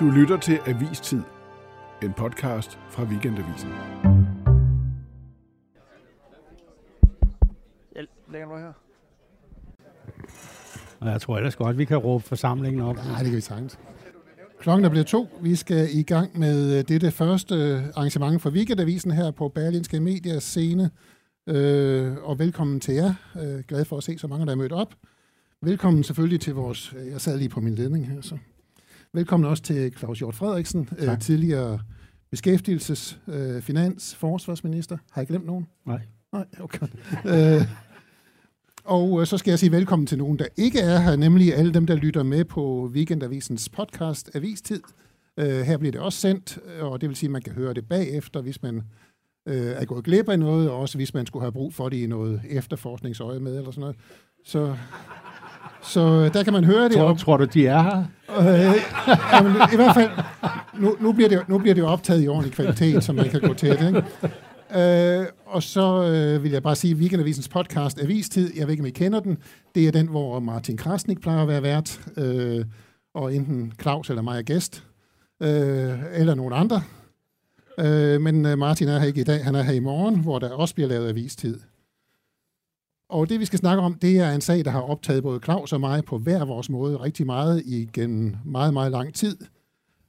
Du lytter til Avistid, en podcast fra Weekendavisen. Jeg lægger du her. Og jeg tror ellers godt, vi kan råbe forsamlingen op. Nej, det kan vi sagtens. Klokken er blevet to. Vi skal i gang med øh, dette første øh, arrangement for Weekendavisen her på Berlinske Medias scene. Øh, og velkommen til jer. Øh, glad for at se så mange, der er mødt op. Velkommen selvfølgelig til vores... Jeg sad lige på min ledning her, så... Velkommen også til Claus Hjort Frederiksen, øh, tidligere beskæftigelses-, øh, finans-, forsvarsminister. Har jeg glemt nogen? Nej. Nej, okay. øh, og øh, så skal jeg sige velkommen til nogen, der ikke er her, nemlig alle dem, der lytter med på Weekendavisens podcast Avistid. Øh, her bliver det også sendt, og det vil sige, at man kan høre det bagefter, hvis man øh, er gået glip af noget, og også hvis man skulle have brug for det i noget efterforskningsøje med, eller sådan noget. Så, så der kan man høre det. Tror, tror du, de er her? Øh, jamen, I hvert fald, nu, nu, bliver det, nu bliver det jo optaget i ordentlig kvalitet, så man kan gå til det. Ikke? Øh, og så øh, vil jeg bare sige, at Weekendavisens podcast Avistid, jeg ved ikke, om I kender den, det er den, hvor Martin Krasnik plejer at være vært, øh, og enten Claus eller mig er gæst, øh, eller nogen andre. Øh, men øh, Martin er her ikke i dag, han er her i morgen, hvor der også bliver lavet Avistid. Og det, vi skal snakke om, det er en sag, der har optaget både Claus og mig på hver vores måde rigtig meget igennem meget, meget lang tid.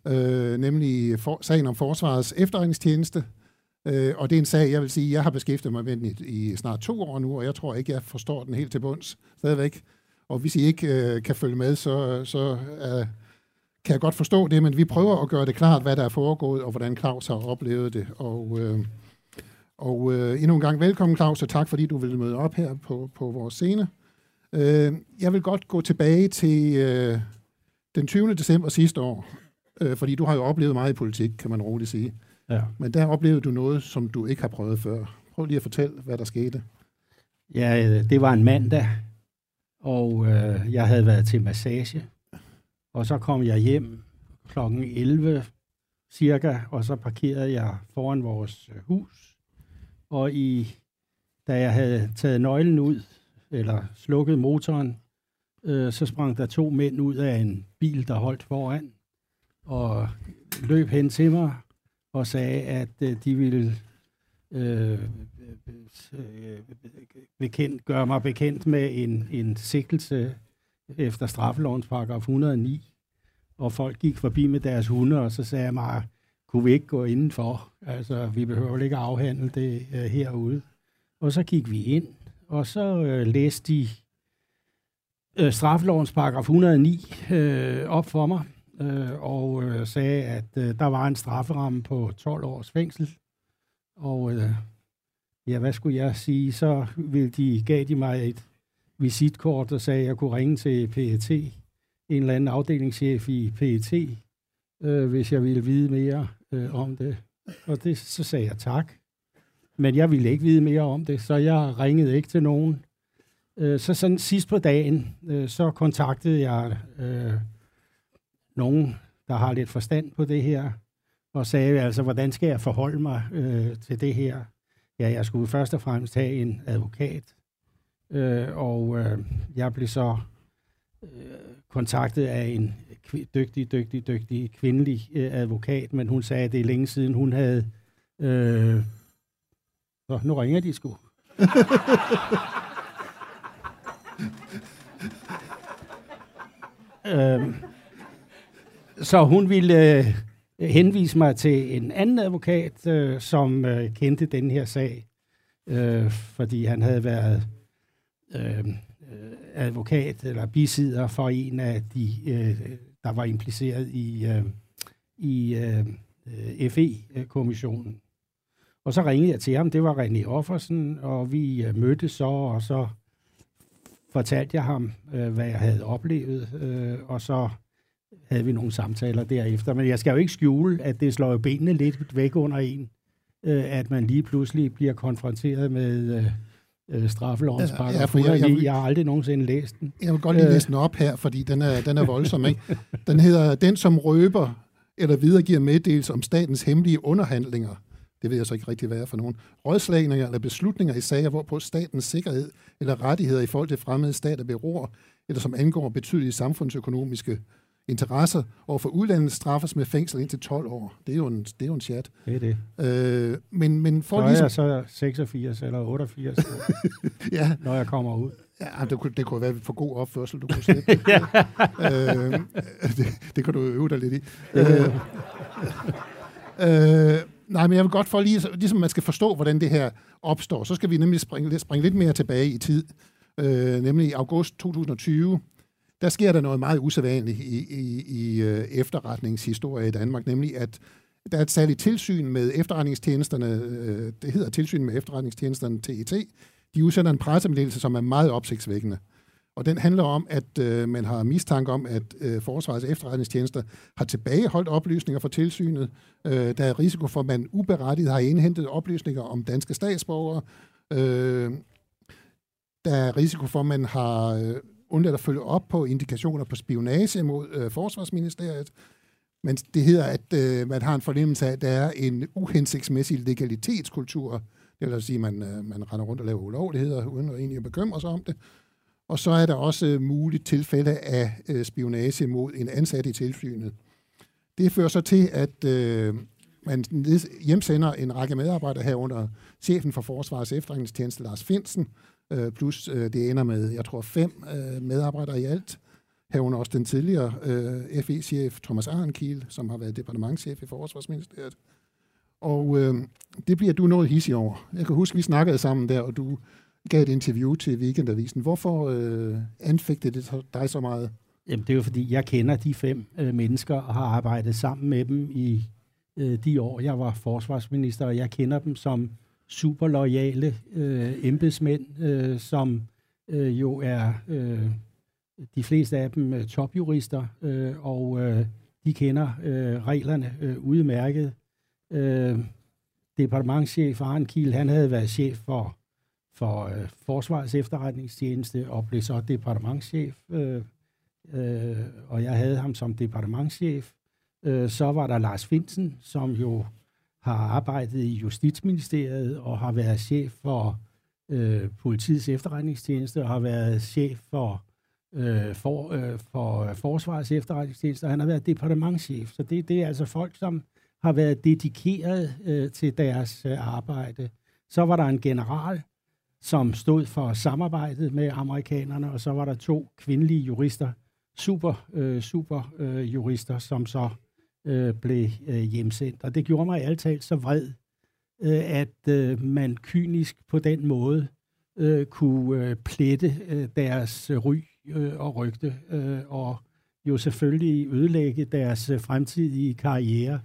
Øh, nemlig for, sagen om Forsvarets efterretningstjeneste. Øh, og det er en sag, jeg vil sige, jeg har beskæftiget mig med den i, i snart to år nu, og jeg tror ikke, jeg forstår den helt til bunds stadigvæk. Og hvis I ikke øh, kan følge med, så, så øh, kan jeg godt forstå det, men vi prøver at gøre det klart, hvad der er foregået, og hvordan Claus har oplevet det. Og, øh, og øh, endnu en gang velkommen, Claus, og tak fordi du ville møde op her på, på vores scene. Øh, jeg vil godt gå tilbage til øh, den 20. december sidste år, øh, fordi du har jo oplevet meget i politik, kan man roligt sige. Ja. Men der oplevede du noget, som du ikke har prøvet før. Prøv lige at fortælle, hvad der skete. Ja, øh, det var en mandag, og øh, jeg havde været til massage. Og så kom jeg hjem klokken 11 cirka, og så parkerede jeg foran vores øh, hus. Og i, da jeg havde taget nøglen ud, eller slukket motoren, øh, så sprang der to mænd ud af en bil, der holdt foran, og løb hen til mig og sagde, at øh, de ville øh, bekendt, gøre mig bekendt med en, en sikkelse efter straffelovens paragraf 109. Og folk gik forbi med deres hunde, og så sagde jeg mig, kunne vi ikke gå indenfor? Altså, vi behøver vel ikke at afhandle det øh, herude. Og så gik vi ind, og så øh, læste de øh, straffelovens paragraf 109 øh, op for mig, øh, og øh, sagde, at øh, der var en strafferamme på 12 års fængsel. Og øh, ja, hvad skulle jeg sige? Så ville de, gav de mig et visitkort og sagde, at jeg kunne ringe til PET, en eller anden afdelingschef i PET, øh, hvis jeg ville vide mere øh, om det. Og det, så sagde jeg tak. Men jeg ville ikke vide mere om det, så jeg ringede ikke til nogen. Øh, så sådan sidst på dagen, øh, så kontaktede jeg øh, nogen, der har lidt forstand på det her, og sagde altså, hvordan skal jeg forholde mig øh, til det her? Ja, jeg skulle først og fremmest have en advokat, øh, og øh, jeg blev så øh, kontaktet af en dygtig, dygtig, dygtig kvindelig øh, advokat, men hun sagde, at det er længe siden, hun havde... Øh, så nu ringer de sgu. øh, så hun ville øh, henvise mig til en anden advokat, øh, som øh, kendte den her sag, øh, fordi han havde været øh, øh, advokat eller bisidder for en af de, øh, der var impliceret i, øh, i øh, FE-kommissionen. Og så ringede jeg til ham, det var René Offersen, og vi øh, mødtes så, og så fortalte jeg ham, øh, hvad jeg havde oplevet, øh, og så havde vi nogle samtaler derefter. Men jeg skal jo ikke skjule, at det slår jo benene lidt væk under en, øh, at man lige pludselig bliver konfronteret med øh, øh, straffelovens Ja, paragraf ja, for jeg- jeg 109. vil- Jeg har aldrig nogensinde læst den. Jeg vil godt lige Øh. læse den op her, fordi den er, den er voldsom. Ikke? Den hedder, den som røber eller videregiver meddelelse om statens hemmelige underhandlinger. Det ved jeg så ikke rigtig, hvad er for nogen. Rådslagninger eller beslutninger i sager, hvorpå statens sikkerhed eller rettigheder i forhold til fremmede stater beror, eller som angår betydelige samfundsøkonomiske interesser over for udlandet straffes med fængsel indtil 12 år. Det er jo en, det er jo en chat. Det er det. Øh, men, men for Så ligesom... jeg så 86 eller 88, Ja, når jeg kommer ud. ja det, kunne, det kunne være for god opførsel, du kunne slippe. øh, det, det kan du øve dig lidt i. Øh, øh, nej, men jeg vil godt for lige, ligesom man skal forstå, hvordan det her opstår, så skal vi nemlig springe, springe lidt mere tilbage i tid. Øh, nemlig i august 2020, der sker der noget meget usædvanligt i, i, i øh, efterretningshistorie i Danmark, nemlig at der er et særligt tilsyn med efterretningstjenesterne, øh, det hedder tilsyn med efterretningstjenesterne TET, de udsender en pressemeddelelse, som er meget opsigtsvækkende. Og den handler om, at øh, man har mistanke om, at øh, Forsvarets efterretningstjenester har tilbageholdt oplysninger fra tilsynet. Øh, der er risiko for, at man uberettiget har indhentet oplysninger om danske statsborgere. Øh, der er risiko for, at man har øh, undladt at følge op på indikationer på spionage mod øh, Forsvarsministeriet. Men det hedder, at øh, man har en fornemmelse af, at der er en uhensigtsmæssig legalitetskultur. Det vil altså sige, at man, øh, man render rundt og laver ulovligheder, uden at egentlig at bekymre sig om det. Og så er der også øh, muligt tilfælde af øh, spionage mod en ansat i tilsynet. Det fører så til, at øh, man hjemsender en række medarbejdere herunder chefen for Forsvarets efterretningstjeneste, Lars Finsen, øh, plus øh, det ender med, jeg tror, fem øh, medarbejdere i alt. Herunder også den tidligere øh, FE-chef Thomas Arnkiel, som har været departementchef i Forsvarsministeriet. Og øh, det bliver du noget hissig over. Jeg kan huske, vi snakkede sammen der, og du gav et interview til Weekendavisen. Hvorfor øh, anfægtede det dig så meget? Jamen, det er jo fordi, jeg kender de fem øh, mennesker og har arbejdet sammen med dem i øh, de år, jeg var forsvarsminister, og jeg kender dem som super loyale øh, embedsmænd, øh, som øh, jo er øh, de fleste af dem øh, topjurister, øh, og øh, de kender øh, reglerne øh, udmærket. Øh, departementchef Arne Kiel, han havde været chef for, for øh, Forsvarets efterretningstjeneste og blev så departementchef, øh, øh, og jeg havde ham som departementchef. Øh, så var der Lars Finsen, som jo har arbejdet i Justitsministeriet og har været chef for øh, politiets efterretningstjeneste og har været chef for, øh, for, øh, for Forsvarets efterretningstjeneste, og han har været departementchef. Så det, det er altså folk, som har været dedikeret øh, til deres øh, arbejde. Så var der en general, som stod for samarbejdet med amerikanerne, og så var der to kvindelige jurister, super, øh, super øh, jurister, som så øh, blev øh, hjemsendt. Og det gjorde mig alt talt så vred, øh, at øh, man kynisk på den måde øh, kunne øh, plette øh, deres ry øh, og rygte, øh, og jo selvfølgelig ødelægge deres øh, fremtidige karriere.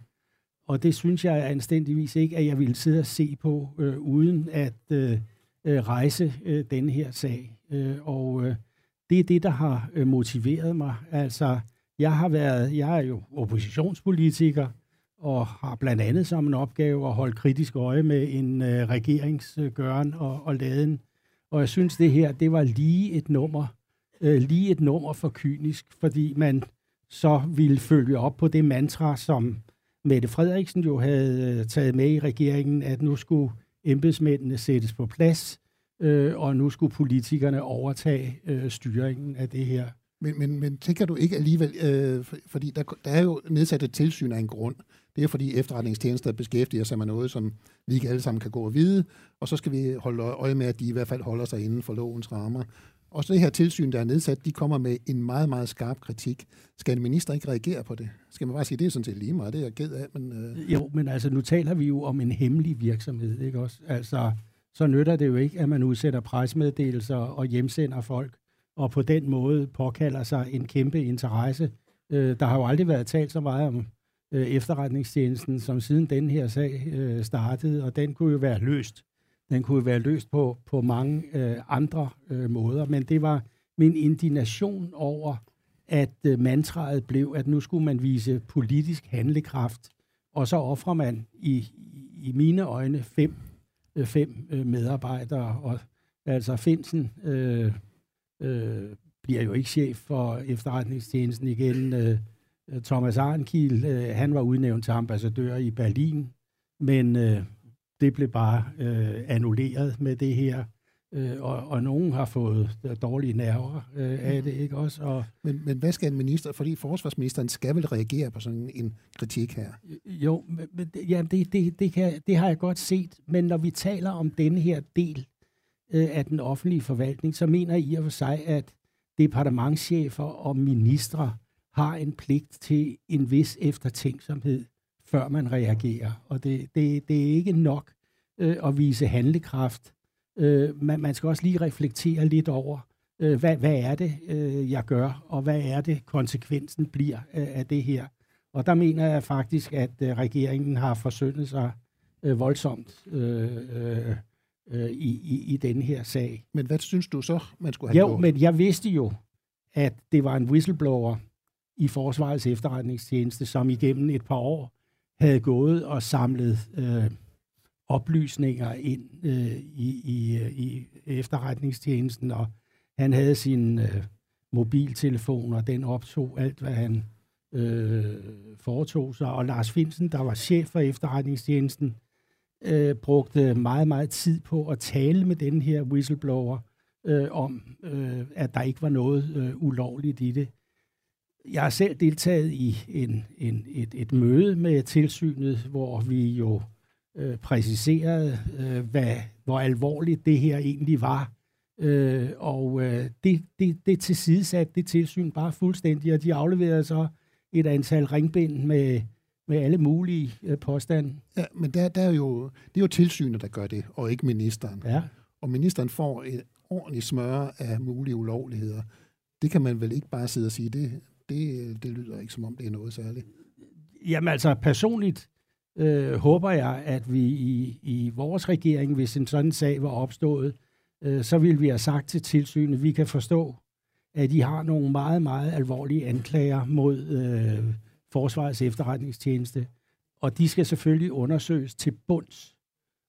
Og det synes jeg anstændigvis ikke, at jeg ville sidde og se på, øh, uden at øh, øh rejse øh, denne her sag. Øh, og øh, det er det, der har øh, motiveret mig. Altså, jeg har været, jeg er jo oppositionspolitiker, og har blandt andet som en opgave at holde kritisk øje med en øh, regeringsgøren og, og laden. Og jeg synes, det her, det var lige et nummer, øh, lige et nummer for kynisk, fordi man så ville følge op på det mantra, som Mette Frederiksen jo havde øh, taget med i regeringen, at nu skulle embedsmændene sættes på plads, øh, og nu skulle politikerne overtage øh, styringen af det her. Men, men, men tænker du ikke alligevel, øh, for, fordi der, der er jo nedsat et tilsyn af en grund. Det er fordi efterretningstjenester beskæftiger sig med noget, som vi ikke alle sammen kan gå og vide, og så skal vi holde øje med, at de i hvert fald holder sig inden for lovens rammer. Og så det her tilsyn, der er nedsat, de kommer med en meget, meget skarp kritik. Skal en minister ikke reagere på det? Skal man bare sige, det er sådan set lige meget, det er jeg ked af, men... Øh... Jo, men altså, nu taler vi jo om en hemmelig virksomhed, ikke også? Altså, så nytter det jo ikke, at man udsætter presmeddelelser og hjemsender folk, og på den måde påkalder sig en kæmpe interesse. Øh, der har jo aldrig været talt så meget om øh, efterretningstjenesten, som siden den her sag øh, startede, og den kunne jo være løst. Den kunne jo være løst på, på mange øh, andre øh, måder, men det var min indignation over, at øh, mantraet blev, at nu skulle man vise politisk handlekraft, og så offrer man i, i mine øjne fem, øh, fem øh, medarbejdere, og altså Finsen øh, øh, bliver jo ikke chef for efterretningstjenesten igen. Øh, Thomas Arnkiel, øh, han var udnævnt til ambassadør i Berlin, men øh, det blev bare øh, annulleret med det her øh, og, og nogen har fået dårlige nerver øh, af det, ikke også? Og, men, men hvad skal en minister, fordi forsvarsministeren skal vel reagere på sådan en kritik her? Jo, men, ja, det, det, det, kan, det har jeg godt set, men når vi taler om denne her del øh, af den offentlige forvaltning, så mener jeg i og for sig, at departementchefer og ministre har en pligt til en vis eftertænksomhed, før man reagerer. Og det, det, det er ikke nok øh, at vise handlekraft. Øh, man, man skal også lige reflektere lidt over, øh, hvad, hvad er det, øh, jeg gør, og hvad er det, konsekvensen bliver øh, af det her. Og der mener jeg faktisk, at øh, regeringen har forsøgt sig øh, voldsomt øh, øh, øh, i, i, i den her sag. Men hvad synes du så, man skulle have jo, gjort? men jeg vidste jo, at det var en whistleblower i Forsvarets efterretningstjeneste, som igennem et par år havde gået og samlet øh, oplysninger ind øh, i, i, øh, i efterretningstjenesten, og han havde sin øh, mobiltelefon, og den optog alt, hvad han øh, foretog sig. Og Lars Finsen, der var chef for efterretningstjenesten, øh, brugte meget, meget tid på at tale med den her whistleblower øh, om, øh, at der ikke var noget øh, ulovligt i det. Jeg har selv deltaget i en, en, et, et møde med tilsynet, hvor vi jo øh, præciserede, øh, hvad, hvor alvorligt det her egentlig var. Øh, og øh, det, det, det tilsidesatte det tilsyn bare fuldstændig, og de afleverede så et antal ringbind med, med alle mulige øh, påstande. Ja, men der, der er jo, det er jo tilsynet, der gør det, og ikke ministeren. Ja. Og ministeren får et ordentligt smør af mulige ulovligheder. Det kan man vel ikke bare sidde og sige, det, det, det lyder ikke som om, det er noget særligt. Jamen altså personligt øh, håber jeg, at vi i, i vores regering, hvis en sådan sag var opstået, øh, så vil vi have sagt til tilsynet, vi kan forstå, at de har nogle meget, meget alvorlige anklager mod øh, Forsvarets efterretningstjeneste, og de skal selvfølgelig undersøges til bunds.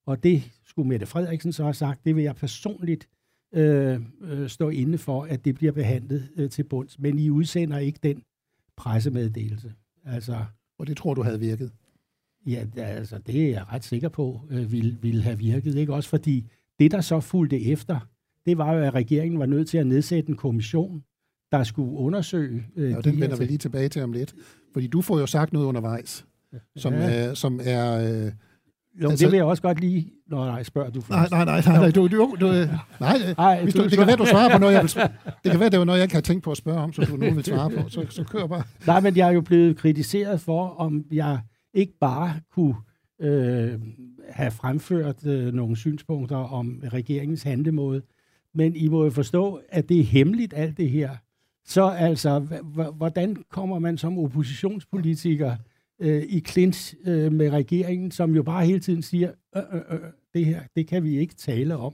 Og det skulle Mette Frederiksen så have sagt, det vil jeg personligt øh, øh, stå inde for, at det bliver behandlet øh, til bunds. Men I udsender ikke den pressemeddelelse. Altså, og det tror du havde virket? Ja, altså, det er jeg ret sikker på, øh, ville, ville have virket. Ikke? Også fordi det, der så fulgte efter, det var jo, at regeringen var nødt til at nedsætte en kommission, der skulle undersøge... Øh, ja, og den vender vi lige tilbage til om lidt. Fordi du får jo sagt noget undervejs, som, ja. er, som er... Øh, jo, altså, det vil jeg også godt lige... Nå, nej, spørger du først. Nej, nej, nej, nej, du, du, du, nej, nej hvis du, det kan være, du svarer på noget, jeg vil, det kan være, det var noget, jeg ikke har tænkt på at spørge om, så du nu vil svare på, så, så kør bare. Nej, men jeg er jo blevet kritiseret for, om jeg ikke bare kunne øh, have fremført øh, nogle synspunkter om regeringens handlemåde, men I må jo forstå, at det er hemmeligt alt det her. Så altså, hvordan kommer man som oppositionspolitiker øh, i klins øh, med regeringen, som jo bare hele tiden siger, øh, øh, øh, det her, det kan vi ikke tale om.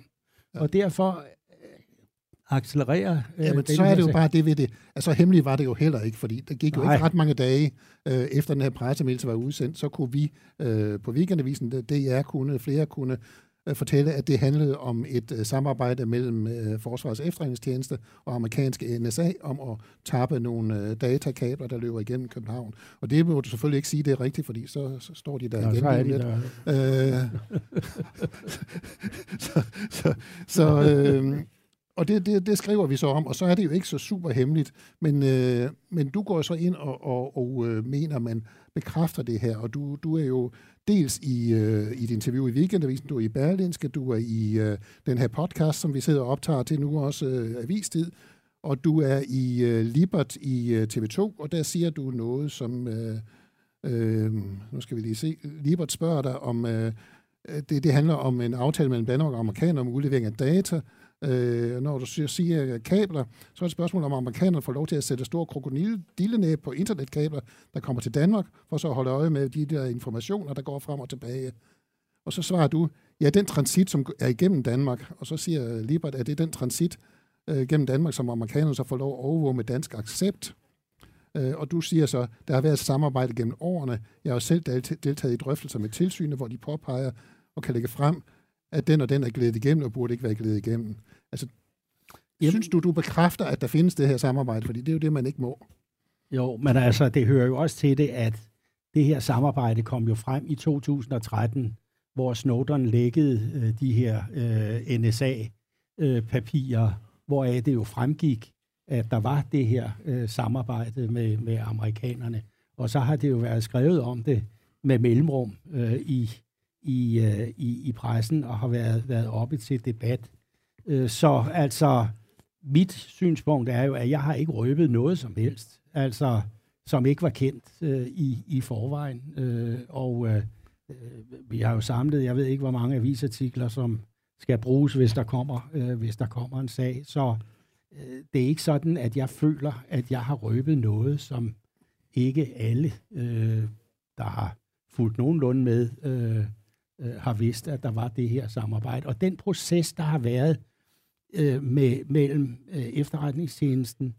Og derfor accelerere. Øh, ja, men så er det jo bare det ved det. Altså hemmeligt var det jo heller ikke, fordi der gik jo Nej. ikke ret mange dage øh, efter den her pressemeddelelse var udsendt, så kunne vi øh, på weekendavisen, jeg kunne, flere kunne, øh, fortælle, at det handlede om et øh, samarbejde mellem øh, Forsvarets efterretningstjeneste og amerikanske NSA om at tappe nogle øh, datakabler, der løber igennem København. Og det må du selvfølgelig ikke sige, det er rigtigt, fordi så, så står de der Nå, igen. Så er de der. Øh, så så, så øh, og det, det, det skriver vi så om, og så er det jo ikke så super hemmeligt, men, øh, men du går så ind og, og, og øh, mener, man bekræfter det her, og du, du er jo dels i, øh, i et interview i Weekendavisen, du er i Berlinske, du er i øh, den her podcast, som vi sidder og optager til nu også øh, avistid, og du er i øh, Libert i øh, TV2, og der siger du noget, som, øh, øh, nu skal vi lige se, Libert spørger dig om, øh, det, det handler om en aftale mellem Danmark og amerikanere om udlevering af data, Øh, når du siger, siger øh, kabler, så er det et spørgsmål om, amerikanerne får lov til at sætte store krokodillenæb på internetkabler, der kommer til Danmark, for så at holde øje med de der informationer, der går frem og tilbage. Og så svarer du, ja, den transit, som er igennem Danmark, og så siger øh, Libert, at det er den transit øh, gennem Danmark, som amerikanerne så får lov at overvåge med dansk accept. Øh, og du siger så, der har været et samarbejde gennem årene. Jeg har jo selv deltaget i drøftelser med tilsynet, hvor de påpeger og kan lægge frem, at den og den er glædet igennem, og burde ikke være glædet igennem. Altså, Jamen, synes du, du bekræfter, at der findes det her samarbejde? Fordi det er jo det, man ikke må. Jo, men altså, det hører jo også til det, at det her samarbejde kom jo frem i 2013, hvor Snowden lækkede øh, de her øh, NSA øh, hvoraf det jo fremgik, at der var det her øh, samarbejde med, med amerikanerne. Og så har det jo været skrevet om det med mellemrum øh, i, i, øh, i, i pressen og har været, været oppe til debat. Øh, så altså, mit synspunkt er jo, at jeg har ikke røbet noget som helst, altså som ikke var kendt øh, i, i forvejen. Øh, og øh, øh, vi har jo samlet, jeg ved ikke, hvor mange avisartikler, som skal bruges, hvis der kommer, øh, hvis der kommer en sag. Så øh, det er ikke sådan, at jeg føler, at jeg har røbet noget, som ikke alle, øh, der har fulgt nogenlunde med, øh, øh, har vidst, at der var det her samarbejde. Og den proces, der har været øh, med, mellem øh, efterretningstjenesten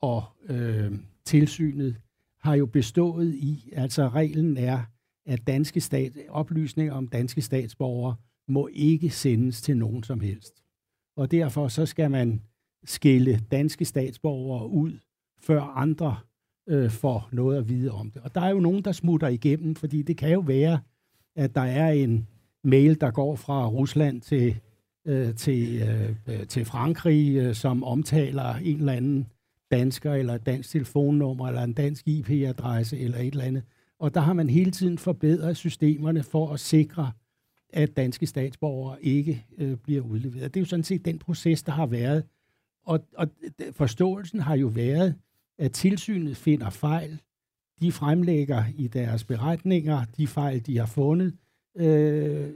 og øh, tilsynet, har jo bestået i, altså reglen er, at danske stat, oplysninger om danske statsborgere må ikke sendes til nogen som helst. Og derfor så skal man skille danske statsborgere ud, før andre øh, får noget at vide om det. Og der er jo nogen, der smutter igennem, fordi det kan jo være, at der er en mail, der går fra Rusland til, øh, til, øh, øh, til Frankrig, øh, som omtaler en eller anden dansker, eller et dansk telefonnummer, eller en dansk IP-adresse, eller et eller andet. Og der har man hele tiden forbedret systemerne for at sikre, at danske statsborgere ikke øh, bliver udleveret. Det er jo sådan set den proces, der har været. Og, og forståelsen har jo været, at tilsynet finder fejl. De fremlægger i deres beretninger de fejl, de har fundet. Øh,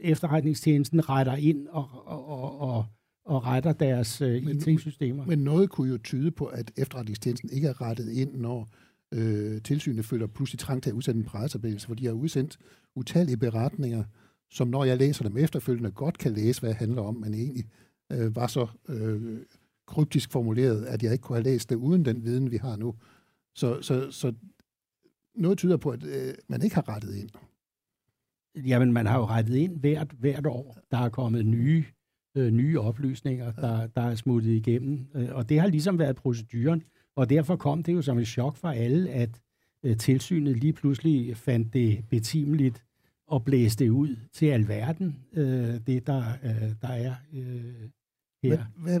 efterretningstjenesten retter ind og, og, og, og, og retter deres øh, IT-systemer. Men noget kunne jo tyde på, at efterretningstjenesten ikke er rettet ind, når øh, tilsynet føler pludselig trang til at udsende en pressebevægelse, for de har udsendt utallige beretninger, som når jeg læser dem efterfølgende, godt kan læse, hvad det handler om, men egentlig øh, var så øh, kryptisk formuleret, at jeg ikke kunne have læst det uden den viden, vi har nu. Så, så, så noget tyder på, at øh, man ikke har rettet ind. Jamen, man har jo rettet ind hvert, hvert år. Der er kommet nye, øh, nye oplysninger, der, der er smuttet igennem. Øh, og det har ligesom været proceduren. Og derfor kom det jo som et chok for alle, at øh, tilsynet lige pludselig fandt det betimeligt at blæse det ud til alverden, øh, det der, øh, der er øh, her. Hvad, hvad,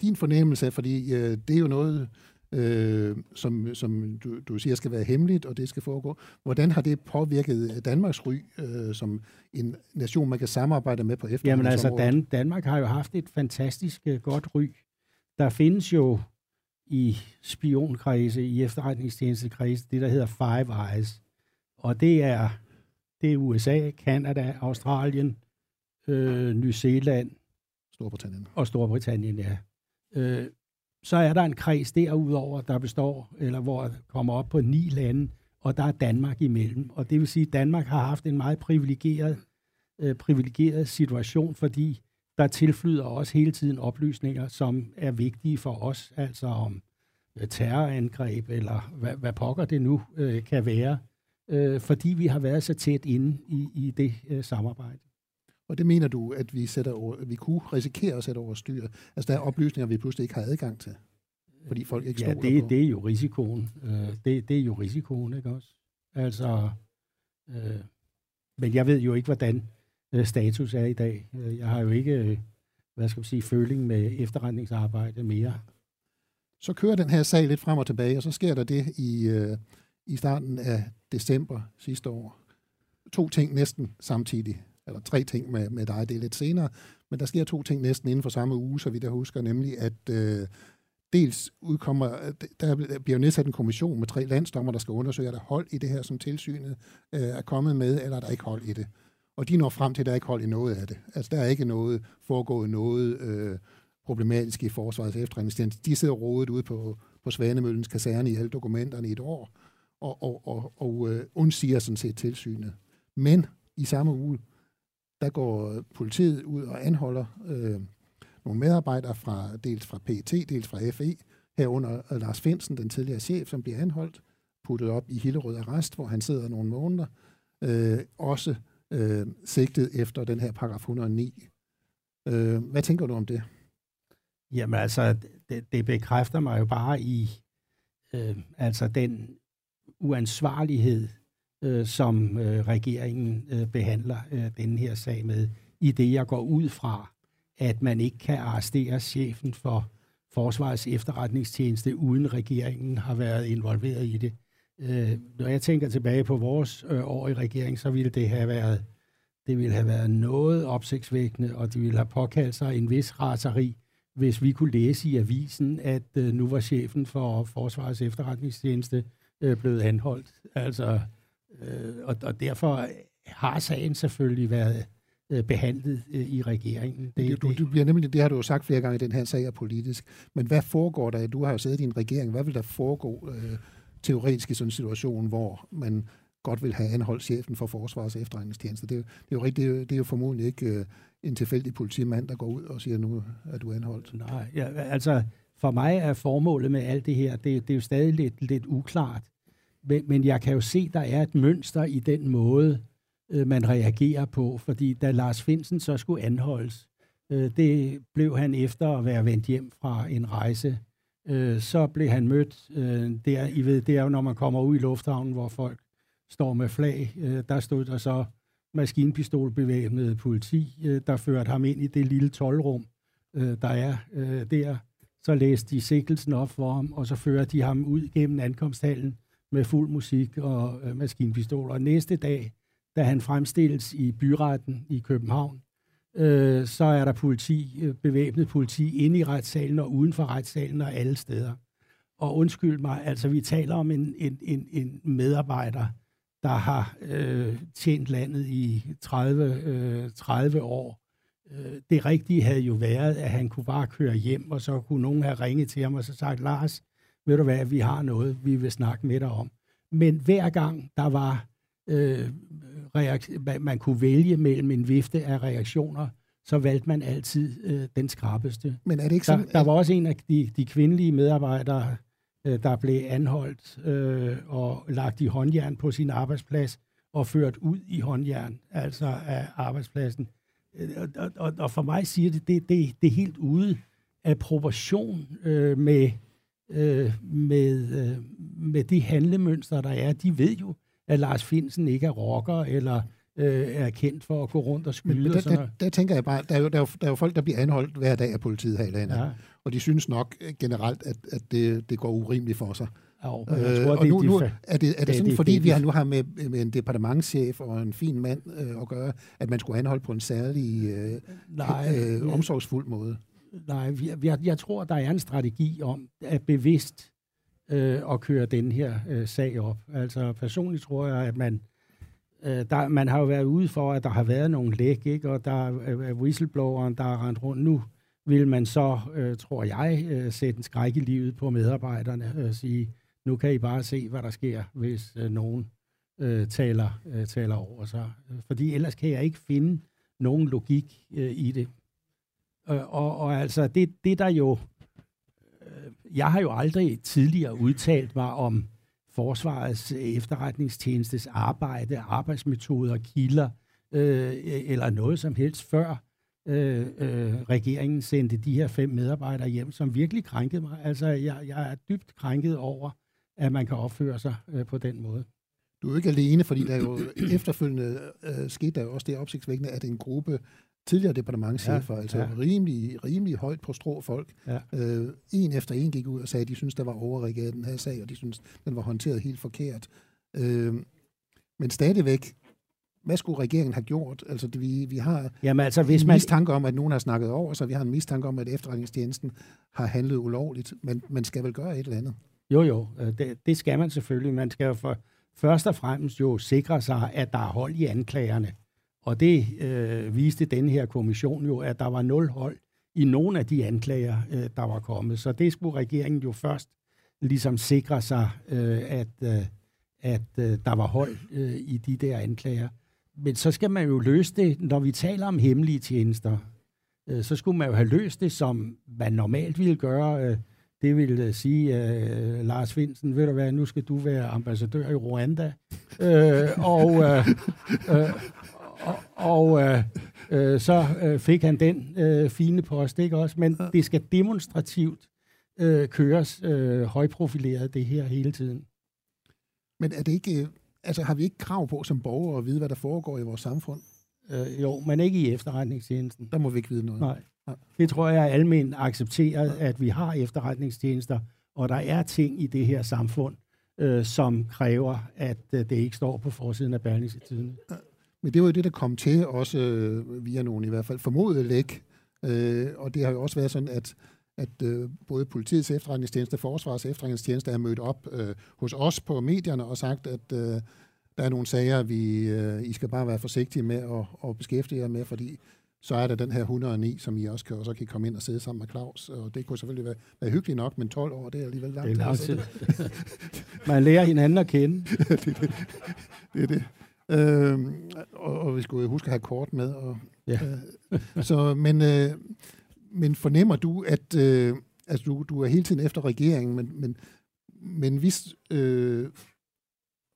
din fornemmelse, fordi øh, det er jo noget, øh, som, som du, du siger skal være hemmeligt, og det skal foregå. Hvordan har det påvirket Danmarks ry øh, som en nation, man kan samarbejde med på efterhånden? Jamen altså, Dan, Danmark har jo haft et fantastisk øh, godt ry. Der findes jo i spionkredse, i efterretningstjenestekredse, det der hedder Five Eyes. Og det er, det er USA, Kanada, Australien, øh, New Zealand. Storbritannien. Og Storbritannien, ja. Øh, så er der en kreds derudover, der består, eller hvor kommer op på ni lande, og der er Danmark imellem. Og det vil sige, at Danmark har haft en meget privilegeret, øh, privilegeret situation, fordi der tilflyder også hele tiden oplysninger, som er vigtige for os, altså om øh, terrorangreb, eller hvad, hvad pokker det nu øh, kan være, øh, fordi vi har været så tæt inde i, i det øh, samarbejde. Og det mener du, at vi, sætter over, at vi kunne risikere at sætte over styr? Altså der er oplysninger, vi pludselig ikke har adgang til, fordi folk ikke ja, det, på. det er jo risikoen. Øh, det, det er jo risikoen, ikke også? Altså, øh, men jeg ved jo ikke, hvordan øh, status er i dag. Øh, jeg har jo ikke, øh, hvad skal man sige, føling med efterretningsarbejde mere. Så kører den her sag lidt frem og tilbage, og så sker der det i, øh, i starten af december sidste år. To ting næsten samtidig eller tre ting med, med dig, det er lidt senere, men der sker to ting næsten inden for samme uge, så vidt jeg husker, nemlig at øh, dels udkommer, øh, der bliver nedsat en kommission med tre landsdommer, der skal undersøge, er der hold i det her, som tilsynet øh, er kommet med, eller er der ikke hold i det. Og de når frem til, at der er ikke hold i noget af det. Altså, der er ikke noget foregået noget øh, problematisk i forsvarets efterretningstjeneste. De sidder rodet ude på, på Svanemøllens kaserne i alle dokumenterne i et år, og, og, og, og øh, undsiger sådan set tilsynet. Men i samme uge, der går politiet ud og anholder øh, nogle medarbejdere fra dels fra PET, dels fra FE, herunder Lars Finsen, den tidligere chef, som bliver anholdt, puttet op i Hillerød Arrest, hvor han sidder nogle måneder, øh, også øh, sigtet efter den her paragraf 109. Øh, hvad tænker du om det? Jamen altså, det, det bekræfter mig jo bare i øh, altså den uansvarlighed, øh, som øh, regeringen øh, behandler øh, den her sag med, i det jeg går ud fra, at man ikke kan arrestere chefen for Forsvarets efterretningstjeneste, uden regeringen har været involveret i det. Øh, når jeg tænker tilbage på vores øh, år i regering, så ville det have været det ville have været noget opsigtsvækkende, og det ville have påkaldt sig en vis raseri, hvis vi kunne læse i avisen, at øh, nu var chefen for Forsvarets efterretningstjeneste øh, blevet anholdt. Altså, øh, og, og derfor har sagen selvfølgelig været øh, behandlet øh, i regeringen. Det, du, du bliver nemlig, det har du jo sagt flere gange, at den her sag er politisk. Men hvad foregår der? Du har jo siddet i en regering. Hvad vil der foregå øh, teoretisk i sådan en situation, hvor man godt vil have anholdt chefen for Forsvarets efterretningstjeneste? Det, det, er jo, det, er jo, det er jo formodentlig ikke øh, en tilfældig politimand, der går ud og siger, nu er du anholdt. Nej, ja, altså for mig er formålet med alt det her, det, det er jo stadig lidt, lidt uklart. Men, men jeg kan jo se, der er et mønster i den måde, øh, man reagerer på. Fordi da Lars Finsen så skulle anholdes, øh, det blev han efter at være vendt hjem fra en rejse. Øh, så blev han mødt øh, der, I ved, det er jo, når man kommer ud i lufthavnen, hvor folk står med flag. Øh, der stod der så maskinpistolbevæbnet politi, øh, der førte ham ind i det lille tolvrum, øh, der er øh, der. Så læste de sikkelsen op for ham, og så førte de ham ud gennem ankomsthallen med fuld musik og øh, maskinpistoler. Og næste dag, da han fremstilles i byretten i København, øh, så er der politi, øh, bevæbnet politi inde i retssalen og uden for retssalen og alle steder. Og undskyld mig, altså vi taler om en, en, en, en medarbejder, der har øh, tjent landet i 30, øh, 30 år. Øh, det rigtige havde jo været, at han kunne bare køre hjem, og så kunne nogen have ringet til ham og så sagt, Lars, ved du hvad, vi har noget, vi vil snakke med dig om. Men hver gang der var, øh, reak- man kunne vælge mellem en vifte af reaktioner, så valgte man altid øh, den skrappeste. Men er det ikke sådan, der, der var også en af de, de kvindelige medarbejdere, øh, der blev anholdt øh, og lagt i håndjern på sin arbejdsplads og ført ud i håndjern, altså af arbejdspladsen. Øh, og, og, og for mig siger det, det, det, det er helt ude af proportion øh, med, øh, med, øh, med det handlemønster, der er. De ved jo, at Lars Finsen ikke er rocker eller øh, er kendt for at gå rundt og skyde. Men, men der, og der, der tænker jeg bare, der er, jo, der, er jo, der er jo folk, der bliver anholdt hver dag af politiet her i landet. Ja. Og de synes nok øh, generelt, at, at det, det går urimeligt for sig. Jo, men jeg tror, øh, og det, nu, nu, er det, er det, det sådan, det, fordi det, vi har nu har med, med en departementschef og en fin mand øh, at gøre, at man skulle anholde på en særlig øh, nej, øh, omsorgsfuld måde? Nej, jeg, jeg tror, der er en strategi om at bevidst øh, at køre den her øh, sag op. Altså personligt tror jeg, at man øh, der, man har jo været ude for, at der har været nogle læk, ikke? og der øh, er øh, whistlebloweren, der er rendt rundt nu, vil man så, øh, tror jeg, øh, sætte en skræk i livet på medarbejderne og øh, sige, nu kan I bare se, hvad der sker, hvis øh, nogen øh, taler, øh, taler over sig. Fordi ellers kan jeg ikke finde nogen logik øh, i det. Øh, og, og altså, det, det der jo... Øh, jeg har jo aldrig tidligere udtalt mig om Forsvarets efterretningstjenestes arbejde, arbejdsmetoder, kilder, øh, eller noget som helst før øh, øh, regeringen sendte de her fem medarbejdere hjem, som virkelig krænkede mig. Altså, jeg, jeg er dybt krænket over, at man kan opføre sig øh, på den måde. Du er ikke alene, fordi der jo efterfølgende øh, skete der jo også det opsigtsvækkende, at en gruppe tidligere departementchefer, ja, altså ja. rimelig, rimelig højt på strå folk, ja. øh, en efter en gik ud og sagde, at de synes der var overreageret den her sag, og de synes den var håndteret helt forkert. Øh, men stadigvæk, hvad skulle regeringen have gjort? Altså, det, vi, vi har Jamen, altså, hvis en man... mistanke om, at nogen har snakket over, så vi har en mistanke om, at efterretningstjenesten har handlet ulovligt, men man skal vel gøre et eller andet? Jo, jo, øh, det, det skal man selvfølgelig. Man skal jo for, først og fremmest jo sikre sig, at der er hold i anklagerne. Og det øh, viste den her kommission jo, at der var nul hold i nogle af de anklager, øh, der var kommet. Så det skulle regeringen jo først ligesom sikre sig, øh, at, øh, at øh, der var hold øh, i de der anklager. Men så skal man jo løse det, når vi taler om hemmelige tjenester. Øh, så skulle man jo have løst det, som man normalt ville gøre. Øh, det vil uh, sige, øh, Lars Finsen, ved du hvad, nu skal du være ambassadør i Rwanda. Øh, og øh, øh, og, uh, uh, så uh, fik han den uh, fine post, ikke også? Men det skal demonstrativt uh, køres uh, højprofileret, det her hele tiden. Men er det ikke, altså har vi ikke krav på som borgere at vide, hvad der foregår i vores samfund? Uh, jo, men ikke i efterretningstjenesten. Der må vi ikke vide noget. Nej. Det tror jeg er almindeligt accepteret, at vi har efterretningstjenester, og der er ting i det her samfund, øh, som kræver, at øh, det ikke står på forsiden af Berlingske Men det var jo det, der kom til, også øh, via nogle i hvert fald formodede læk. Øh, og det har jo også været sådan, at at øh, både politiets efterretningstjeneste og forsvars efterretningstjeneste er mødt op øh, hos os på medierne og sagt, at øh, der er nogle sager, vi øh, I skal bare være forsigtige med at, at beskæftige jer med, fordi så er der den her 109, som I også kan, også kan komme ind og sidde sammen med Claus. Og det kunne selvfølgelig være, være hyggeligt nok, men 12 år, det er alligevel langt. Det er lang tid. Man lærer hinanden at kende. det, det. det er det. Øh, og, og vi skulle huske at have kort med. Og, ja. øh, så, men, øh, men fornemmer du, at øh, altså du, du er hele tiden efter regeringen, men, men, men hvis, øh,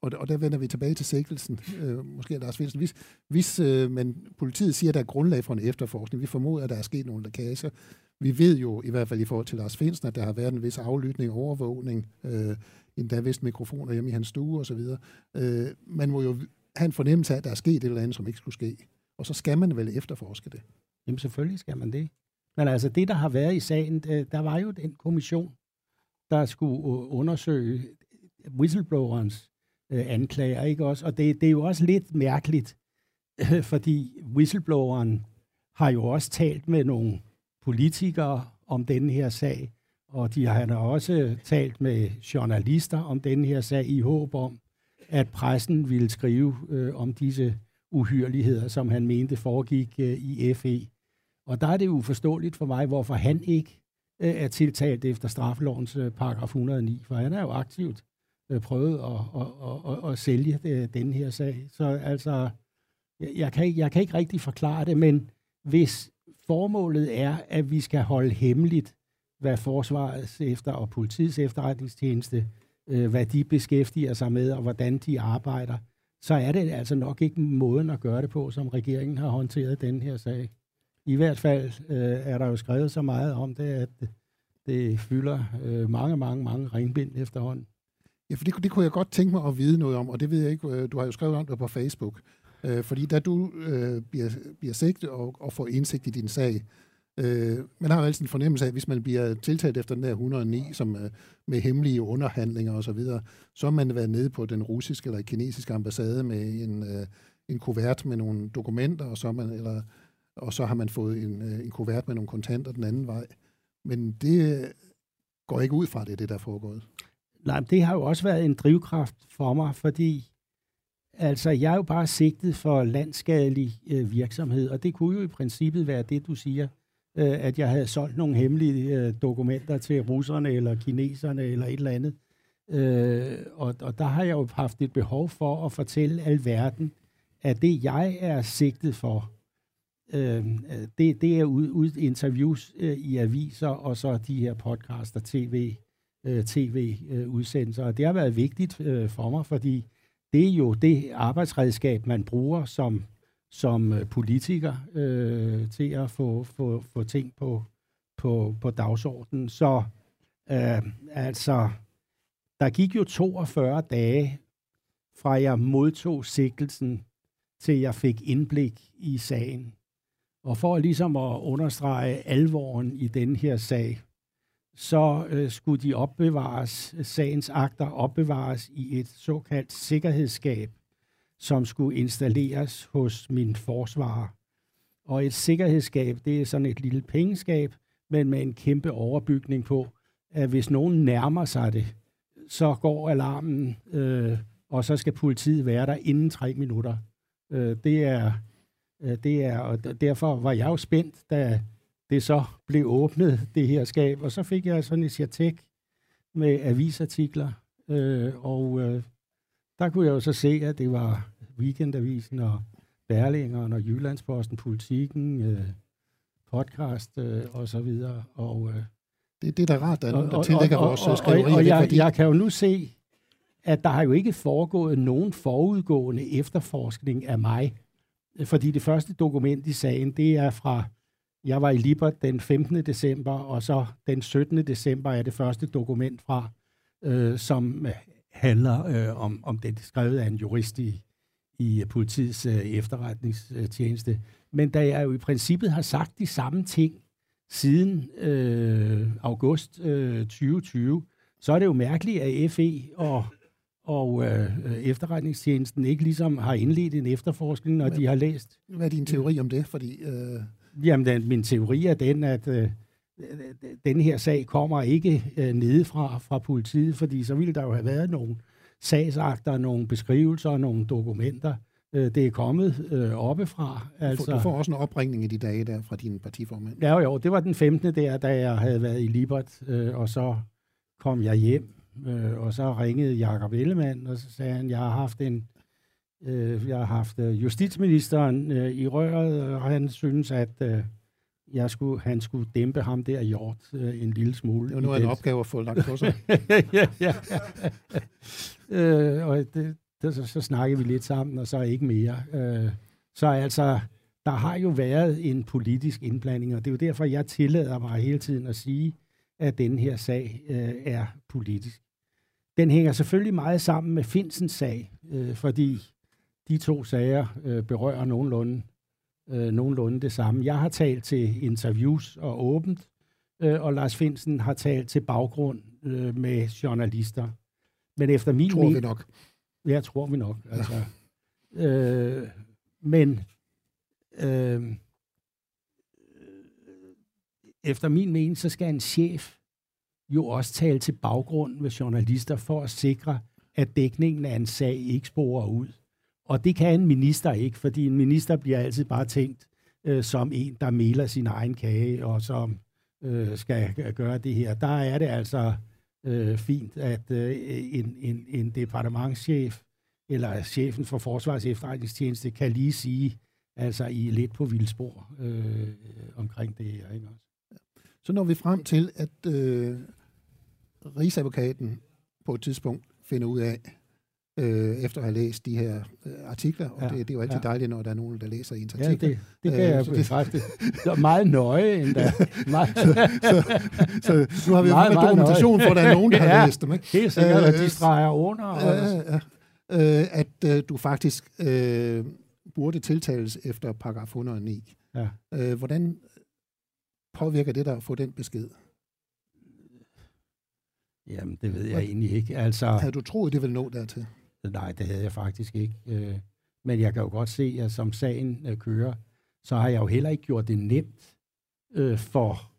og, og der vender vi tilbage til sigtelsen, øh, måske Lars Finsen, hvis, hvis øh, men politiet siger, at der er grundlag for en efterforskning, vi formoder, at der er sket nogle lækager, vi ved jo i hvert fald i forhold til Lars Finsen, at der har været en vis aflytning og overvågning, øh, endda vist mikrofoner hjemme i hans stue osv. Øh, man må jo have en fornemmelse af, at der er sket et eller andet, som ikke skulle ske. Og så skal man vel efterforske det. Jamen selvfølgelig skal man det. Men altså det, der har været i sagen, øh, der var jo den kommission, der skulle øh, undersøge whistleblowerens øh, anklager, ikke også? Og det, det er jo også lidt mærkeligt, fordi whistlebloweren har jo også talt med nogle politikere om denne her sag, og de har også talt med journalister om denne her sag i håb om, at pressen ville skrive øh, om disse uhyreligheder, som han mente foregik øh, i FE. Og der er det uforståeligt for mig, hvorfor han ikke øh, er tiltalt efter straffelovens øh, paragraf 109, for han er jo aktivt øh, prøvet at, at, at, at, at sælge det, den her sag. Så altså, jeg, jeg, kan ikke, jeg kan ikke rigtig forklare det, men hvis formålet er, at vi skal holde hemmeligt, hvad forsvarets efter og politiets efterretningstjeneste, øh, Øh, hvad de beskæftiger sig med, og hvordan de arbejder, så er det altså nok ikke måden at gøre det på, som regeringen har håndteret den her sag. I hvert fald øh, er der jo skrevet så meget om det, at det fylder øh, mange, mange, mange ringbind efterhånden. Ja, for det, det kunne jeg godt tænke mig at vide noget om, og det ved jeg ikke, øh, du har jo skrevet om det på Facebook. Øh, fordi da du øh, bliver, bliver sigtet og, og får indsigt i din sag, øh, man har jo altid en fornemmelse af, at hvis man bliver tiltalt efter den der 109, som øh, med hemmelige underhandlinger osv., så, videre, så har man været nede på den russiske eller kinesiske ambassade med en, øh, en kuvert med nogle dokumenter, og så, man, eller, og så har man fået en, øh, en kuvert med nogle kontanter den anden vej. Men det går ikke ud fra det, det der er foregået. Nej, det har jo også været en drivkraft for mig, fordi altså, jeg er jo bare sigtet for landskadelig øh, virksomhed, og det kunne jo i princippet være det, du siger, øh, at jeg havde solgt nogle hemmelige øh, dokumenter til russerne eller kineserne eller et eller andet. Øh, og, og der har jeg jo haft et behov for at fortælle alverden, at det, jeg er sigtet for, øh, det, det er ud, ud interviews øh, i aviser, og så de her podcaster, tv, øh, tv-udsendelser. Øh, og det har været vigtigt øh, for mig, fordi det er jo det arbejdsredskab, man bruger som, som øh, politiker øh, til at få, få, få ting på, på, på dagsordenen. Så øh, altså, der gik jo 42 dage fra jeg modtog sigtelsen, til jeg fik indblik i sagen. Og for ligesom at understrege alvoren i den her sag, så øh, skulle de opbevares, sagens akter opbevares i et såkaldt sikkerhedsskab, som skulle installeres hos min forsvarer. Og et sikkerhedsskab, det er sådan et lille pengeskab, men med en kæmpe overbygning på, at hvis nogen nærmer sig det, så går alarmen, øh, og så skal politiet være der inden tre minutter. Øh, det er, øh, det er, og derfor var jeg jo spændt, da det så blev åbnet, det her skab. Og så fik jeg sådan et chatek med avisartikler, øh, og øh, der kunne jeg jo så se, at det var Weekendavisen og Berlingeren og Jyllandsposten, Politikken, øh, podcast øh, og så videre. Og, øh, det, det er da rart, der, og, der tillægger og, vores og, skriveri. Og, og jeg, jeg kan jo nu se, at der har jo ikke foregået nogen forudgående efterforskning af mig. Fordi det første dokument i sagen, det er fra jeg var i Libert den 15. december, og så den 17. december er det første dokument fra, øh, som handler øh, om, om det skrevet af en jurist i, i politiets øh, efterretningstjeneste. Men da jeg jo i princippet har sagt de samme ting siden øh, august øh, 2020, så er det jo mærkeligt, at FE og, og øh, efterretningstjenesten ikke ligesom har indledt en efterforskning, når Men, de har læst. Hvad er din teori om det? Fordi, øh... Jamen, den, min teori er den, at øh, den her sag kommer ikke øh, nedefra fra politiet, fordi så ville der jo have været nogle sagsakter, nogle beskrivelser, nogle dokumenter. Øh, det er kommet øh, oppefra. Altså, du får også en opringning i de dage der fra din partiformand. Ja, jo, det var den 15. der, da jeg havde været i Libert, øh, og så kom jeg hjem, øh, og så ringede Jakob Ellemann, og så sagde han, jeg har haft en øh, jeg har haft øh, justitsministeren øh, i røret, og han synes, at øh, jeg skulle, han skulle dæmpe ham der hjort øh, en lille smule. Det var nu en opgave at få lagt på sig. ja, ja øh, og det, det, så, så snakkede vi lidt sammen, og så ikke mere. Øh, så altså, der har jo været en politisk indblanding, og det er jo derfor, jeg tillader mig hele tiden at sige, at den her sag øh, er politisk. Den hænger selvfølgelig meget sammen med Finsens sag, øh, fordi de to sager øh, berører nogenlunde, øh, nogenlunde det samme. Jeg har talt til interviews og åbent, øh, og Lars Finsen har talt til baggrund øh, med journalister. Men efter min tror vi nok. Ja, tror vi nok. Altså. øh, men øh, efter min mening, så skal en chef jo også tale til baggrund med journalister for at sikre, at dækningen af en sag ikke sporer ud. Og det kan en minister ikke, fordi en minister bliver altid bare tænkt øh, som en, der meler sin egen kage, og som øh, skal gøre det her. Der er det altså øh, fint, at øh, en, en, en departementschef eller chefen for Forsvars efterretningstjeneste kan lige sige, altså I er lidt på vildspor øh, omkring det her. Ikke også? Så når vi frem til, at øh, Rigsadvokaten på et tidspunkt finder ud af, øh, efter at have læst de her øh, artikler, og ja, det, det er jo altid ja. dejligt, når der er nogen, der læser ens artikler. Ja, det, det kan øh, jeg bekræfte. Det er meget nøje endda. Meget. så, så, så nu har vi jo meget, meget dokumentation nøje. for, at der er nogen, der ja, har læst dem. Ikke? Helt sikkert, at de streger under. Og... Ja, ja. Øh, at øh, du faktisk øh, burde tiltales efter paragraf 109. Ja. Øh, hvordan påvirker det dig at få den besked? Jamen, det ved jeg egentlig ikke. Altså, havde du troet, det ville nå dertil? Nej, det havde jeg faktisk ikke. Øh, men jeg kan jo godt se, at som sagen øh, kører, så har jeg jo heller ikke gjort det nemt øh, for,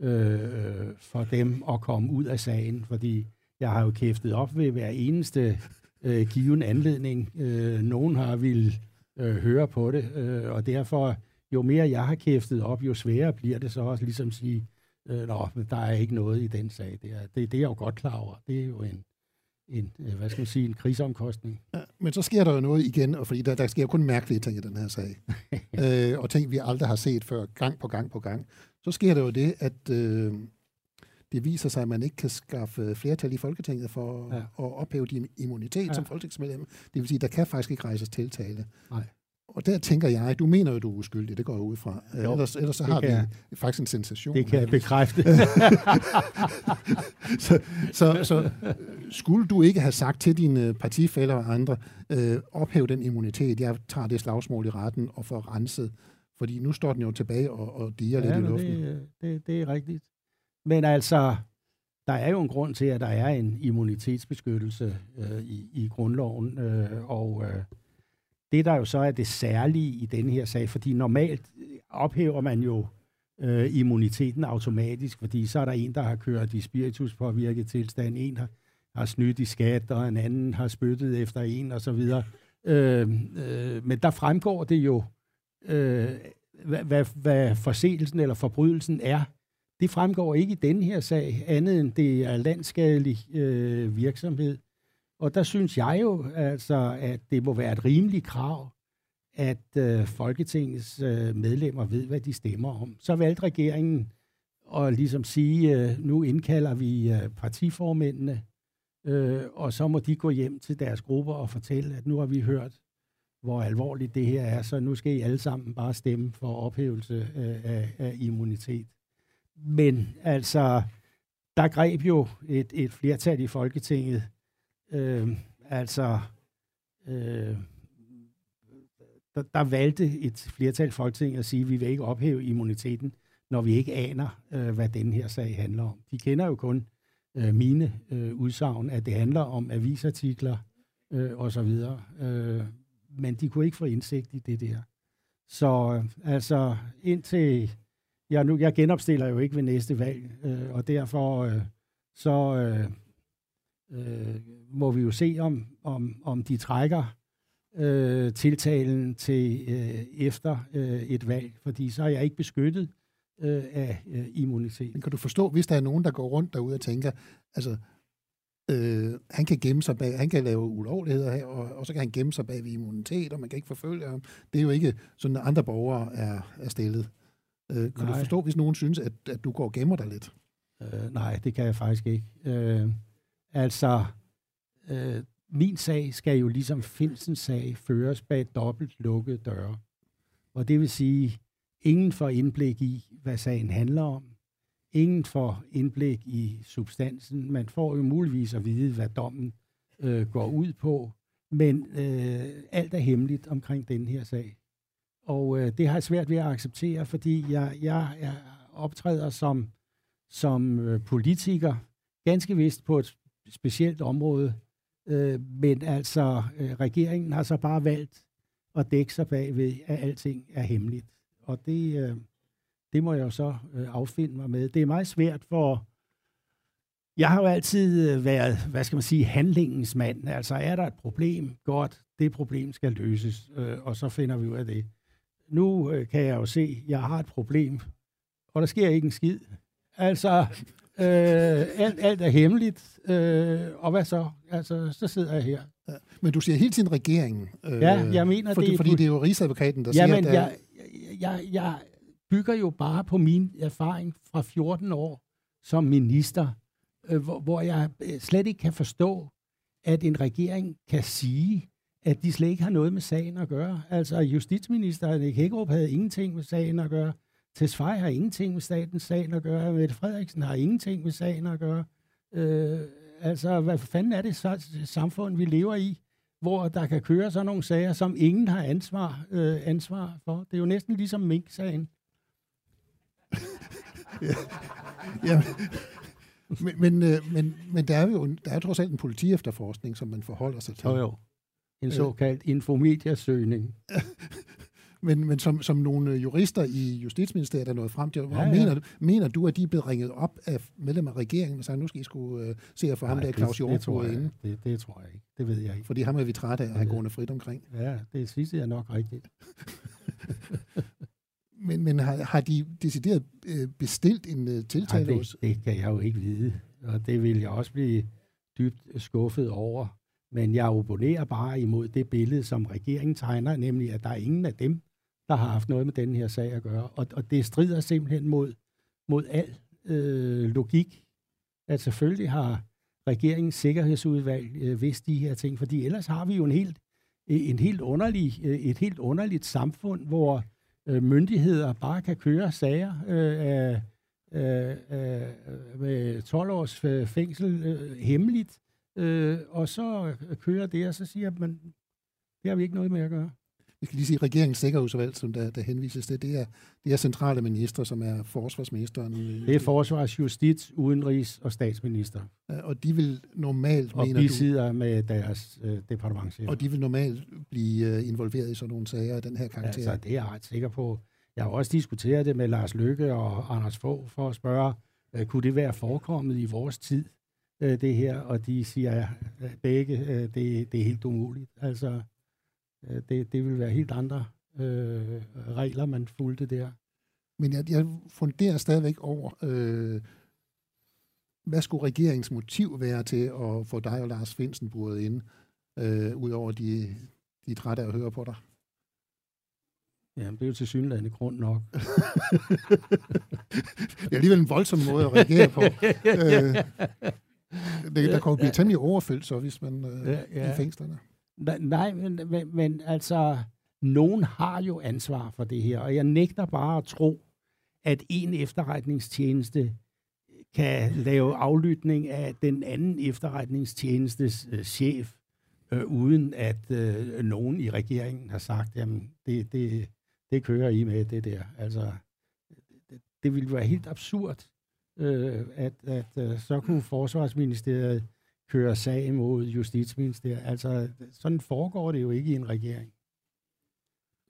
øh, for dem at komme ud af sagen, fordi jeg har jo kæftet op ved hver eneste øh, given anledning. Øh, nogen har vil øh, høre på det, øh, og derfor, jo mere jeg har kæftet op, jo sværere bliver det så også ligesom at sige, øh, nå, der er ikke noget i den sag. Det er, det, det er jeg jo godt klar over. Det er jo en, en, øh, hvad skal man sige, en krigsomkostning. Ja, men så sker der jo noget igen, og fordi der, der sker jo kun mærkelige ting i den her sag. øh, og ting, vi aldrig har set før, gang på gang på gang. Så sker der jo det, at øh, det viser sig, at man ikke kan skaffe flertal i Folketinget for ja. at ophæve din immunitet ja. som folketingsmedlem. Det vil sige, der kan faktisk ikke rejses tiltale. Nej. Og der tænker jeg, du mener jo, du er uskyldig, det går jeg ud fra. Jo, ellers, ellers så har vi jeg, faktisk en sensation. Det kan jeg bekræfte. så, så, så skulle du ikke have sagt til dine partifælder og andre, øh, ophæv den immunitet, jeg tager det slagsmål i retten og får renset, fordi nu står den jo tilbage og, og diger ja, lidt i luften. Det, det, det er rigtigt. Men altså, der er jo en grund til, at der er en immunitetsbeskyttelse øh, i, i grundloven, øh, og øh, det der jo så er det særlige i den her sag, fordi normalt ophæver man jo øh, immuniteten automatisk, fordi så er der en, der har kørt i spiritus påvirket tilstand, en har, har snydt i skat, og en anden har spyttet efter en, og så videre. Øh, øh, men der fremgår det jo, øh, hvad, hvad, hvad forseelsen eller forbrydelsen er. Det fremgår ikke i den her sag, andet end det er landskadelig øh, virksomhed. Og der synes jeg jo altså, at det må være et rimeligt krav, at øh, Folketingets øh, medlemmer ved, hvad de stemmer om. Så valgte regeringen at ligesom sige, øh, nu indkalder vi øh, partiformændene, øh, og så må de gå hjem til deres grupper og fortælle, at nu har vi hørt, hvor alvorligt det her er, så nu skal I alle sammen bare stemme for ophævelse øh, af, af immunitet. Men altså, der greb jo et, et flertal i Folketinget Øh, altså, øh, der, der valgte et flertal i Folketinget at sige, at vi vil ikke ophæve immuniteten. når vi ikke aner, øh, hvad den her sag handler om. De kender jo kun øh, mine øh, udsagn, at det handler om avisartikler øh, og så videre. Øh, men de kunne ikke få indsigt i det der. Så øh, altså indtil jeg nu jeg genopstiller jo ikke ved næste valg, øh, og derfor øh, så øh, øh, må vi jo se om om om de trækker øh, tiltalen til øh, efter øh, et valg, fordi så er jeg ikke beskyttet øh, af øh, immunitet. Men kan du forstå, hvis der er nogen, der går rundt derude og tænker, altså, øh, han kan gemme sig bag, han kan lave ulovligheder her, og, og så kan han gemme sig bag ved immunitet, og man kan ikke forfølge ham. Det er jo ikke sådan, at andre borgere er, er stillet. Øh, kan nej. du forstå, hvis nogen synes, at, at du går og gemmer dig lidt? Øh, nej, det kan jeg faktisk ikke. Øh, altså, øh, min sag skal jo ligesom Finsens sag føres bag dobbelt lukkede døre. Og det vil sige, ingen får indblik i, hvad sagen handler om. Ingen får indblik i substansen. Man får jo muligvis at vide, hvad dommen øh, går ud på. Men øh, alt er hemmeligt omkring den her sag. Og øh, det har jeg svært ved at acceptere, fordi jeg, jeg, jeg optræder som, som øh, politiker, ganske vist på et specielt område, øh, men altså øh, regeringen har så bare valgt at dække sig bag ved, at alting er hemmeligt. Og det, øh, det må jeg jo så øh, affinde mig med. Det er meget svært for... Jeg har jo altid øh, været, hvad skal man sige, handlingens mand. Altså er der et problem, godt, det problem skal løses, øh, og så finder vi ud af det nu øh, kan jeg jo se, at jeg har et problem, og der sker ikke en skid. Altså, øh, alt, alt er hemmeligt, øh, og hvad så? Altså, så sidder jeg her. Ja, men du siger hele tiden regeringen. Øh, ja, jeg mener fordi, det. Fordi det er jo Rigsadvokaten, der jamen, siger, at... Jeg, jeg, jeg bygger jo bare på min erfaring fra 14 år som minister, øh, hvor, hvor jeg øh, slet ikke kan forstå, at en regering kan sige, at de slet ikke har noget med sagen at gøre. Altså justitsminister Nick Hækkerup havde ingenting med sagen at gøre. Tesfaye har ingenting med statens sagen at gøre. Mette Frederiksen har ingenting med sagen at gøre. Øh, altså, hvad fanden er det så, samfund, vi lever i, hvor der kan køre sådan nogle sager, som ingen har ansvar, øh, ansvar for? Det er jo næsten ligesom Mink-sagen. ja. ja. Men, men, øh, men, men der er jo der er trods alt en politiefterforskning, som man forholder sig til. Jo, jo. En såkaldt infomediasøgning. men, men som, som nogle jurister i Justitsministeriet er nået frem til, ja, ja. Mener, mener du, at de er blevet ringet op af medlem af regeringen, og så nu skal I skulle uh, se at få ham der Claus Jordbrug inde? Det, det tror jeg ikke. Det ved jeg ikke. Fordi ham er vi trætte af at have gående frit omkring. Ja, det sidste er nok rigtigt. men men har, har de decideret uh, bestilt en uh, tiltale Nej, det, det kan jeg jo ikke vide. Og det vil jeg også blive dybt skuffet over. Men jeg abonnerer bare imod det billede, som regeringen tegner, nemlig at der er ingen af dem, der har haft noget med den her sag at gøre. Og, og det strider simpelthen mod, mod al øh, logik, at selvfølgelig har regeringens sikkerhedsudvalg øh, vidst de her ting, fordi ellers har vi jo en helt, en helt underlig, øh, et helt underligt samfund, hvor øh, myndigheder bare kan køre sager øh, øh, øh, med 12 års fængsel øh, hemmeligt, øh, og så kører det, og så siger man, det har vi ikke noget med at gøre. Vi skal lige sige, regeringens sikkerhedsudvalg, som der, der henvises til, det er, det er centrale minister, som er forsvarsministeren. Det er forsvars, justits, udenrigs og statsminister. Ja, og de vil normalt, og mener de sidder med deres øh, departementchef. Og de vil normalt blive øh, involveret i sådan nogle sager af den her karakter. Altså, det er jeg ret sikker på. Jeg har også diskuteret det med Lars Løkke og Anders Fogh for at spørge, øh, kunne det være forekommet i vores tid? øh, det her, og de siger øh, begge, øh, det, det er helt umuligt. Altså, det, det vil være helt andre øh, regler, man fulgte der. Men jeg, jeg funderer stadigvæk over, øh, hvad skulle regeringens motiv være til at få dig og Lars Finsen buret ind, øh, udover de, de er trætte af at høre på dig? Jamen, det er jo til synligheden grund nok. det er alligevel en voldsom måde at reagere på. øh, det, der kan jo blive temmelig overfyldt, så hvis man øh, ja, ja. i fængslerne. Nej, men, men, men altså, nogen har jo ansvar for det her, og jeg nægter bare at tro, at en efterretningstjeneste kan lave aflytning af den anden efterretningstjenestes øh, chef, øh, uden at øh, nogen i regeringen har sagt, jamen, det, det, det kører I med, det der. Altså, det, det ville være helt absurd, øh, at, at øh, så kunne Forsvarsministeriet køre sag mod Justitsministeriet. Altså, sådan foregår det jo ikke i en regering.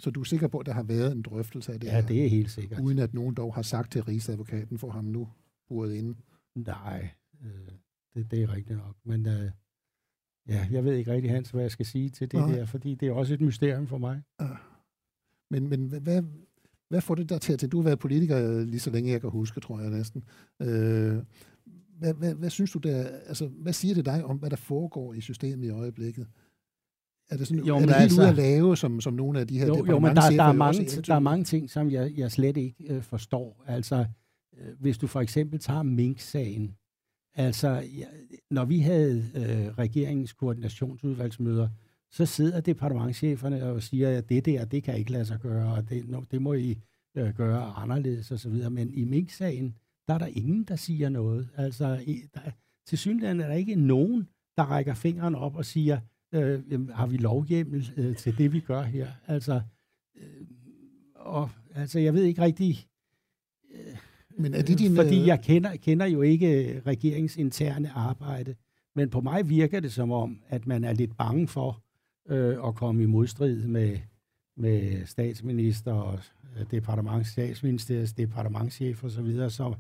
Så du er sikker på, at der har været en drøftelse af det Ja, her, det er helt sikkert. uden at nogen dog har sagt til rigsadvokaten for ham nu buret inde? Nej, øh, det, det er rigtigt nok. Men øh, ja, jeg ved ikke rigtig, Hans, hvad jeg skal sige til det Nej. der, fordi det er også et mysterium for mig. Men, men hvad- hvad, hvad får det der til? at Du har været politiker lige så længe, jeg kan huske, tror jeg næsten. Øh, hvad, hvad, hvad synes du der, altså, hvad siger det dig om, hvad der foregår i systemet i øjeblikket? Er det, sådan, Jo, er det helt altså- ude at lave, som, som nogle af de her Jo, jo men der, der, er mange, der er mange ting, som jeg, jeg slet ikke øh, forstår. Altså, øh, hvis du for eksempel tager Mink-sagen. Altså, ja, når vi havde øh, regeringens koordinationsudvalgsmøder, så sidder departementcheferne og siger, at det der, det kan ikke lade sig gøre, og det, no, det må I øh, gøre anderledes osv. Men i Mink-sagen, der er der ingen, der siger noget. Altså, der, til synligheden er der ikke nogen, der rækker fingeren op og siger, øh, jamen, har vi lovhjemmel øh, til det, vi gør her? Altså, øh, og, altså jeg ved ikke rigtig, Men er det din... fordi øh, jeg kender, kender jo ikke regeringens interne arbejde, men på mig virker det som om, at man er lidt bange for øh, at komme i modstrid med, med statsminister og øh, departement, statsministeriets departementchef osv., så, videre, så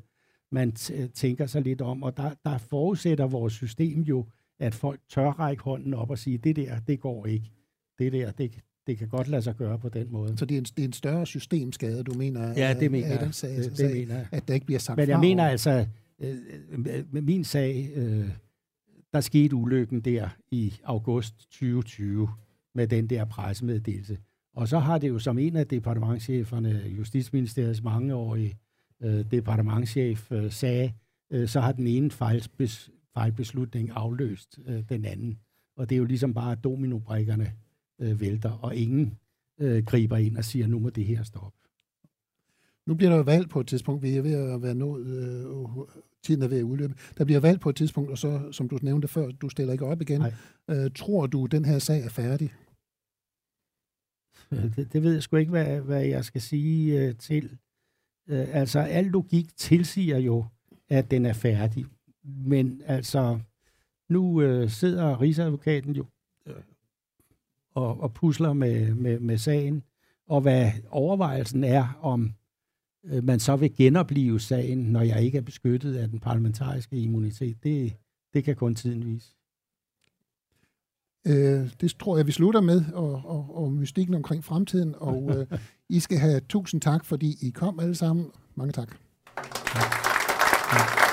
man tænker sig lidt om, og der, der forudsætter vores system jo, at folk tør række hånden op og sige, det der, det går ikke. Det der, det, det kan godt lade sig gøre på den måde. Så det er, en, det er en større systemskade, du mener, Ja, det mener jeg. sag, Det, det sag, mener jeg. at der ikke bliver sagt Men jeg fra mener over- altså, øh, øh, med min sag, øh, der skete ulykken der i august 2020 med den der pressemeddelelse. Og så har det jo som en af departementcheferne, Justitsministeriets mangeårige øh, departementchef, øh, sagde, øh, så har den ene fejlbes, fejlbeslutning afløst øh, den anden. Og det er jo ligesom bare, at dominobrikkerne øh, vælter, og ingen øh, griber ind og siger, nu må det her stoppe. Nu bliver der jo valg på et tidspunkt, vi er ved at være nået, øh, tiden er ved at udløbe. Der bliver valg på et tidspunkt, og så, som du nævnte før, du stiller ikke op igen. Nej. Øh, tror du, den her sag er færdig? Det, det ved jeg sgu ikke, hvad, hvad jeg skal sige øh, til. Øh, altså, al logik tilsiger jo, at den er færdig. Men altså, nu øh, sidder Rigsadvokaten jo øh, og, og pusler med, med, med sagen, og hvad overvejelsen er, om øh, man så vil genopleve sagen, når jeg ikke er beskyttet af den parlamentariske immunitet, det, det kan kun tiden vise. Øh, det tror jeg, vi slutter med, og, og, og mystikken omkring fremtiden. Og øh, I skal have tusind tak, fordi I kom alle sammen. Mange tak. Ja.